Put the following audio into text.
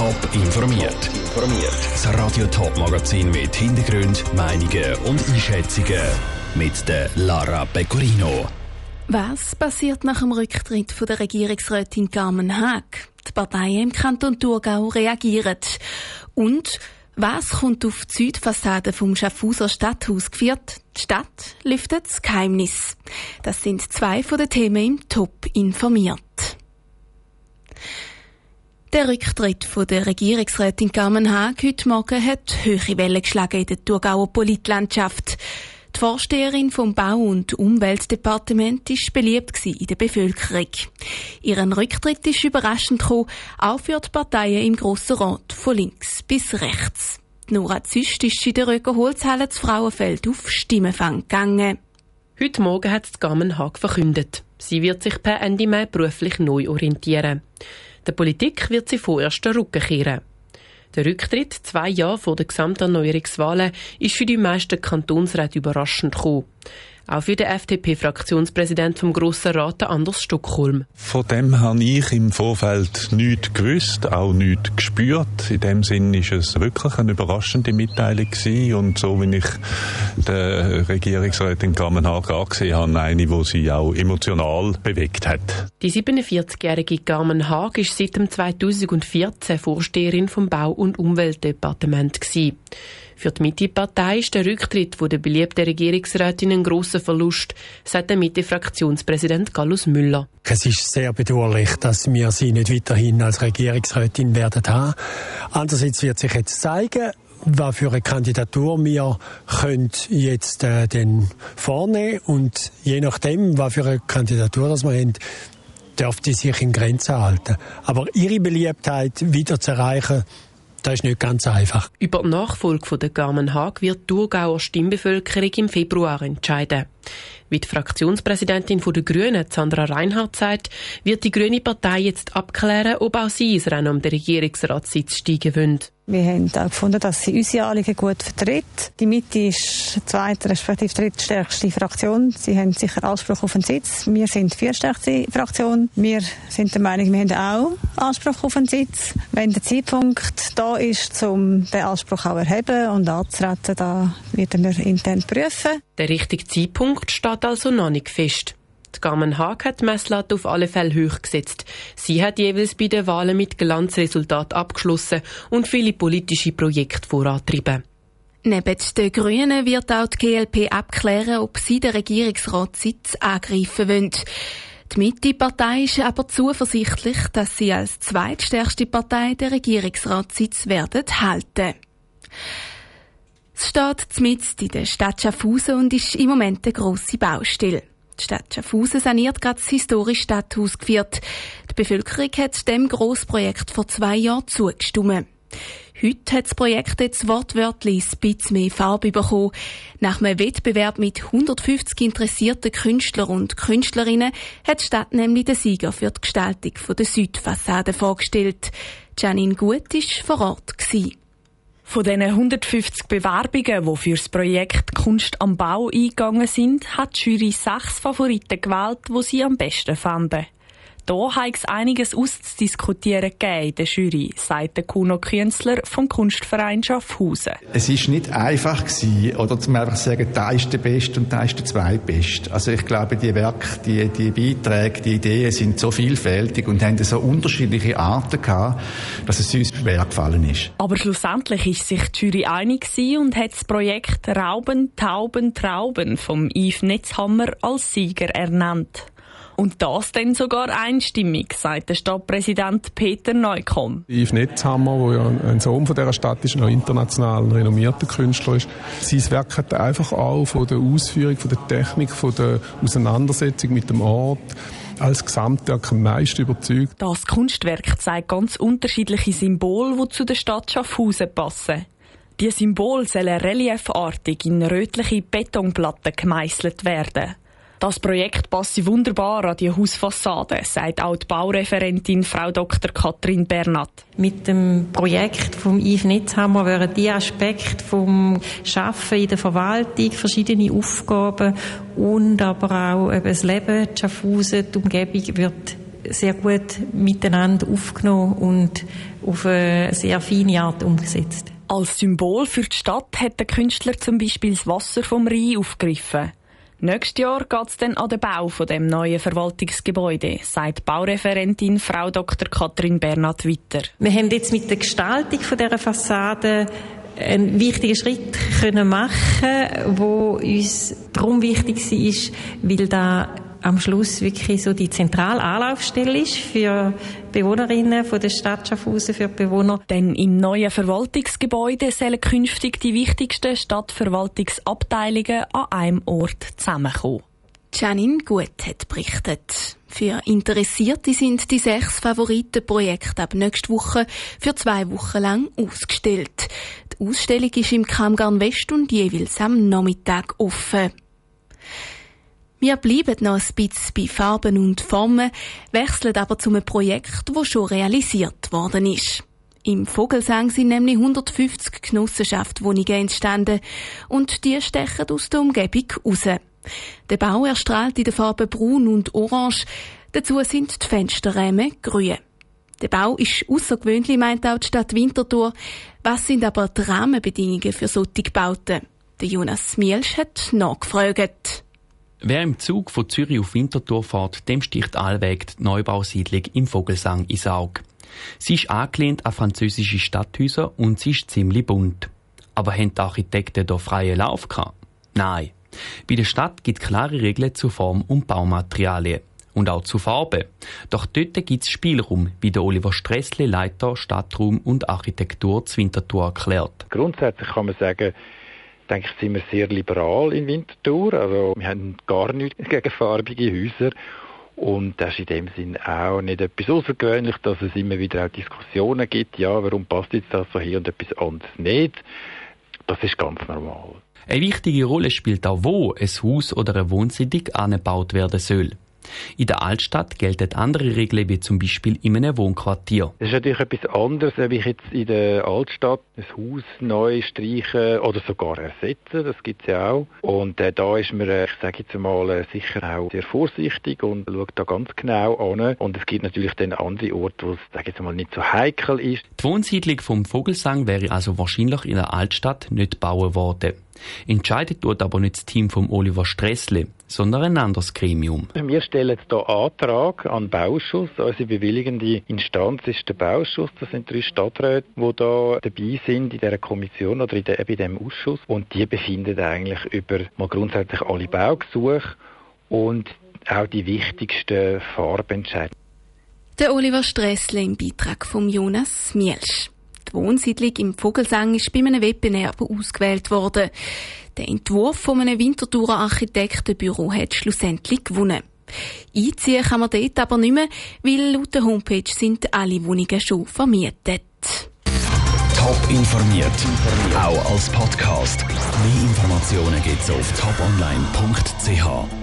Top informiert. Informiert. Das Radio Top Magazin mit Hintergrund, Meinungen und Einschätzungen mit der Lara Pecorino. Was passiert nach dem Rücktritt von der Regierungsrätin Carmen Haag? Die Parteien im Kanton Thurgau reagieren. Und was kommt auf die Südfassade vom Schaffhauser Stadthaus geführt? Die Stadt lüftet das Geheimnis. Das sind zwei von den Themen im Top informiert. Der Rücktritt von der Regierungsrätin Carmen Haag heute Morgen hat höhere Wellen geschlagen in der Thurgauer Politlandschaft. Die Vorsteherin vom Bau- und Umweltdepartement ist beliebt in der Bevölkerung. Ihren Rücktritt ist überraschend gekommen, auch für die Parteien im Grossen Rat von links bis rechts. Nora Züst ist in der Röckerholzhalle zu Frauenfeld auf Stimmenfang gegangen. Heute Morgen hat Carmen Haag verkündet. Sie wird sich per Ende Mai beruflich neu orientieren. Der Politik wird sie vorerst den Rücken kehren. Der Rücktritt, zwei Jahre vor der Gesamterneuerungswahlen, ist für die meisten Kantonsräte überraschend gekommen. Auch für den FDP-Fraktionspräsident vom Grossen Rat, Anders Stockholm. Von dem habe ich im Vorfeld nichts gewusst, auch nichts gespürt. In dem Sinn ist es wirklich eine überraschende Mitteilung gewesen. Und so wie ich der Regierungsrätin Carmen Haag angesehen habe, eine, die sie auch emotional bewegt hat. Die 47-jährige Carmen Haag ist seit 2014 Vorsteherin vom Bau- und Umweltdepartement gewesen. Für die Mitte-Partei ist der Rücktritt von der beliebten Regierungsrätin ein grosser Verlust, sagt der Mitte-Fraktionspräsident Gallus Müller. Es ist sehr bedauerlich, dass wir sie nicht weiterhin als Regierungsrätin werden haben. Andererseits wird sich jetzt zeigen, was für eine Kandidatur wir können jetzt äh, dann vornehmen und je nachdem, was für eine Kandidatur das wir haben, dürfte sich in Grenzen halten. Aber ihre Beliebtheit wieder zu erreichen, das ist nicht ganz einfach. Über die Nachfolge von der Carmen Haag wird die Thurgauer Stimmbevölkerung im Februar entscheiden. Wie die Fraktionspräsidentin der Grünen, Sandra Reinhardt, sagt, wird die Grüne Partei jetzt abklären, ob auch sie ins Rennen um den Regierungsratssitz steigen wollen. Wir haben auch gefunden, dass sie unsere Anliegen gut vertritt. Die Mitte ist die zweite, respektive drittstärkste Fraktion. Sie haben sicher Anspruch auf einen Sitz. Wir sind die viertstärkste Fraktion. Wir sind der Meinung, wir haben auch Anspruch auf einen Sitz. Wenn der Zeitpunkt da ist, um den Anspruch auch erheben und anzutreten, da werden wir intern prüfen. Der richtige Zeitpunkt steht also noch nicht fest. Die Carmen Haag hat die Messlatte auf alle Fälle hoch gesetzt. Sie hat jeweils bei den Wahlen mit Glanzresultat abgeschlossen und viele politische Projekte vorantrieben. Neben den Grünen wird auch die GLP abklären, ob sie den Regierungsratssitz angreifen wollen. Die Mitte-Partei ist aber zuversichtlich, dass sie als zweitstärkste Partei den Regierungsratssitz werden halten. Es steht mitten in der Stadt Schaffhausen und ist im Moment eine grosse Baustelle. Die Stadt Schaffhausen saniert gerade das historische Stadthaus geführt. Die Bevölkerung hat dem Grossprojekt vor zwei Jahren zugestimmt. Heute hat das Projekt jetzt wortwörtlich ein bisschen mehr Farbe bekommen. Nach einem Wettbewerb mit 150 interessierten Künstlern und Künstlerinnen hat die Stadt nämlich den Sieger für die Gestaltung der Südfassade vorgestellt. Janine Gut war vor Ort. Gewesen. Von diesen 150 Bewerbungen, die für das Projekt Kunst am Bau eingegangen sind, hat die Jury sechs Favoriten gewählt, die sie am besten fanden. Da hat es einiges auszudiskutieren gegeben in der Jury, sagt der Kuno Künzler vom Kunstverein Schaffhausen. Es ist nicht einfach gewesen, oder zum einfach sagen, da ist der Beste und da ist der Zweitbeste. Also ich glaube, die Werke, die, die Beiträge, die Ideen sind so vielfältig und haben so unterschiedliche Arten gehabt, dass es uns schwer gefallen ist. Aber schlussendlich ist sich die Jury einig und hat das Projekt Rauben, Tauben, Trauben vom Yves Netzhammer als Sieger ernannt. Und das dann sogar einstimmig, sagt der Stadtpräsident Peter Neukomm. Yves Netzhammer, der ja ein Sohn von dieser Stadt ist, noch international ein renommierter Künstler ist, sein Werk hat einfach auch von der Ausführung, von der Technik, von der Auseinandersetzung mit dem Ort als Gesamtwerk am meisten überzeugt. Das Kunstwerk zeigt ganz unterschiedliche Symbole, die zu der Stadt Schaffhausen passen. Die Symbole sollen reliefartig in rötliche Betonplatten gemeißelt werden. Das Projekt passe wunderbar an die Hausfassade, sagt auch die Baureferentin Frau Dr. Katrin Bernat. Mit dem Projekt vom Yves Netzhammer werden die Aspekte vom Schaffen in der Verwaltung, verschiedene Aufgaben und aber auch eben das Leben, die Schaffhausen, die Umgebung wird sehr gut miteinander aufgenommen und auf eine sehr feine Art umgesetzt. Als Symbol für die Stadt hat der Künstler zum Beispiel das Wasser vom Rhein aufgegriffen. Nächstes Jahr geht es dann an den Bau von dem neuen Verwaltungsgebäude, sagt Baureferentin Frau Dr. Katrin Bernhard weiter. Wir haben jetzt mit der Gestaltung von dieser Fassade einen wichtigen Schritt können machen, wo uns darum wichtig ist, weil da am Schluss wirklich so die zentrale Anlaufstelle ist für Bewohnerinnen von der Stadt Schaffhausen, für Bewohner. Denn im neuen Verwaltungsgebäude sollen künftig die wichtigsten Stadtverwaltungsabteilungen an einem Ort zusammenkommen. Janine Gut hat berichtet. Für Interessierte sind die sechs Favoritenprojekte ab nächste Woche für zwei Wochen lang ausgestellt. Die Ausstellung ist im Kamgarn West und jeweils am Nachmittag offen. Wir bleiben noch ein bisschen bei Farben und Formen, wechseln aber zu einem Projekt, das schon realisiert worden ist. Im Vogelsang sind nämlich 150 Genossenschaftswohnungen entstanden und die stechen aus der Umgebung raus. Der Bau erstrahlt in den Farben Braun und Orange. Dazu sind die Fensterräume grün. Der Bau ist außergewöhnlich, meint auch die Stadt Winterthur. Was sind aber die Rahmenbedingungen für solche Bauten? Der Jonas Mielsch hat nachgefragt. Wer im Zug von Zürich auf Winterthur fährt, dem sticht allweg die Neubausiedlung im Vogelsang ins Auge. Sie ist angelehnt an französische Stadthäuser und sie ist ziemlich bunt. Aber haben die Architekten da freien Lauf gehabt? Nein. Bei der Stadt gibt es klare Regeln zu Form und Baumaterialien. Und auch zu Farbe. Doch dort gibt es Spielraum, wie der Oliver Stressle, Leiter Stadtraum und Architektur zu Winterthur erklärt. Grundsätzlich kann man sagen, denke ich, sind wir sehr liberal in Winterthur. Also wir haben gar nichts gegen farbige Häuser. Und das ist in dem Sinn auch nicht etwas außergewöhnlich, dass es immer wieder auch Diskussionen gibt, ja, warum passt jetzt das so hier und etwas anderes nicht. Das ist ganz normal. Eine wichtige Rolle spielt auch, wo ein Haus oder eine Wohnsiedlung angebaut werden soll. In der Altstadt gelten andere Regeln wie zum Beispiel in einem Wohnquartier. Es ist natürlich etwas anderes, ob ich jetzt in der Altstadt ein Haus neu streichen oder sogar ersetzen. Das gibt es ja auch. Und äh, da ist man, äh, ich sage jetzt mal, äh, sicher auch sehr vorsichtig und schaut da ganz genau an. Und es gibt natürlich dann andere Orte, wo es, sage jetzt mal, nicht so heikel ist. Die Wohnsiedlung vom Vogelsang wäre also wahrscheinlich in der Altstadt nicht gebaut worden. Entscheidet tut aber nicht das Team von Oliver Stressle, sondern ein anderes Gremium. Wir stellen hier Antrag an den Bauausschuss. Unsere bewilligende Instanz ist der Bauausschuss. Das sind drei Stadträte, die da dabei sind in dieser Kommission oder in, der, in diesem Ausschuss. Und die befinden eigentlich über mal grundsätzlich alle Baugesuche und auch die wichtigsten Farbentscheidungen. Der Oliver Stressle im Beitrag von Jonas Mielsch. Die Wohnsiedlung im Vogelsang ist bei einem Wettbewerb ausgewählt worden. Der Entwurf von einem Winterthurer Architektenbüro hat schlussendlich gewonnen. Einziehen kann man dort aber nicht mehr, weil laut der Homepage sind alle Wohnungen schon vermietet. Top informiert, auch als Podcast. Mehr Informationen gibt's auf toponline.ch.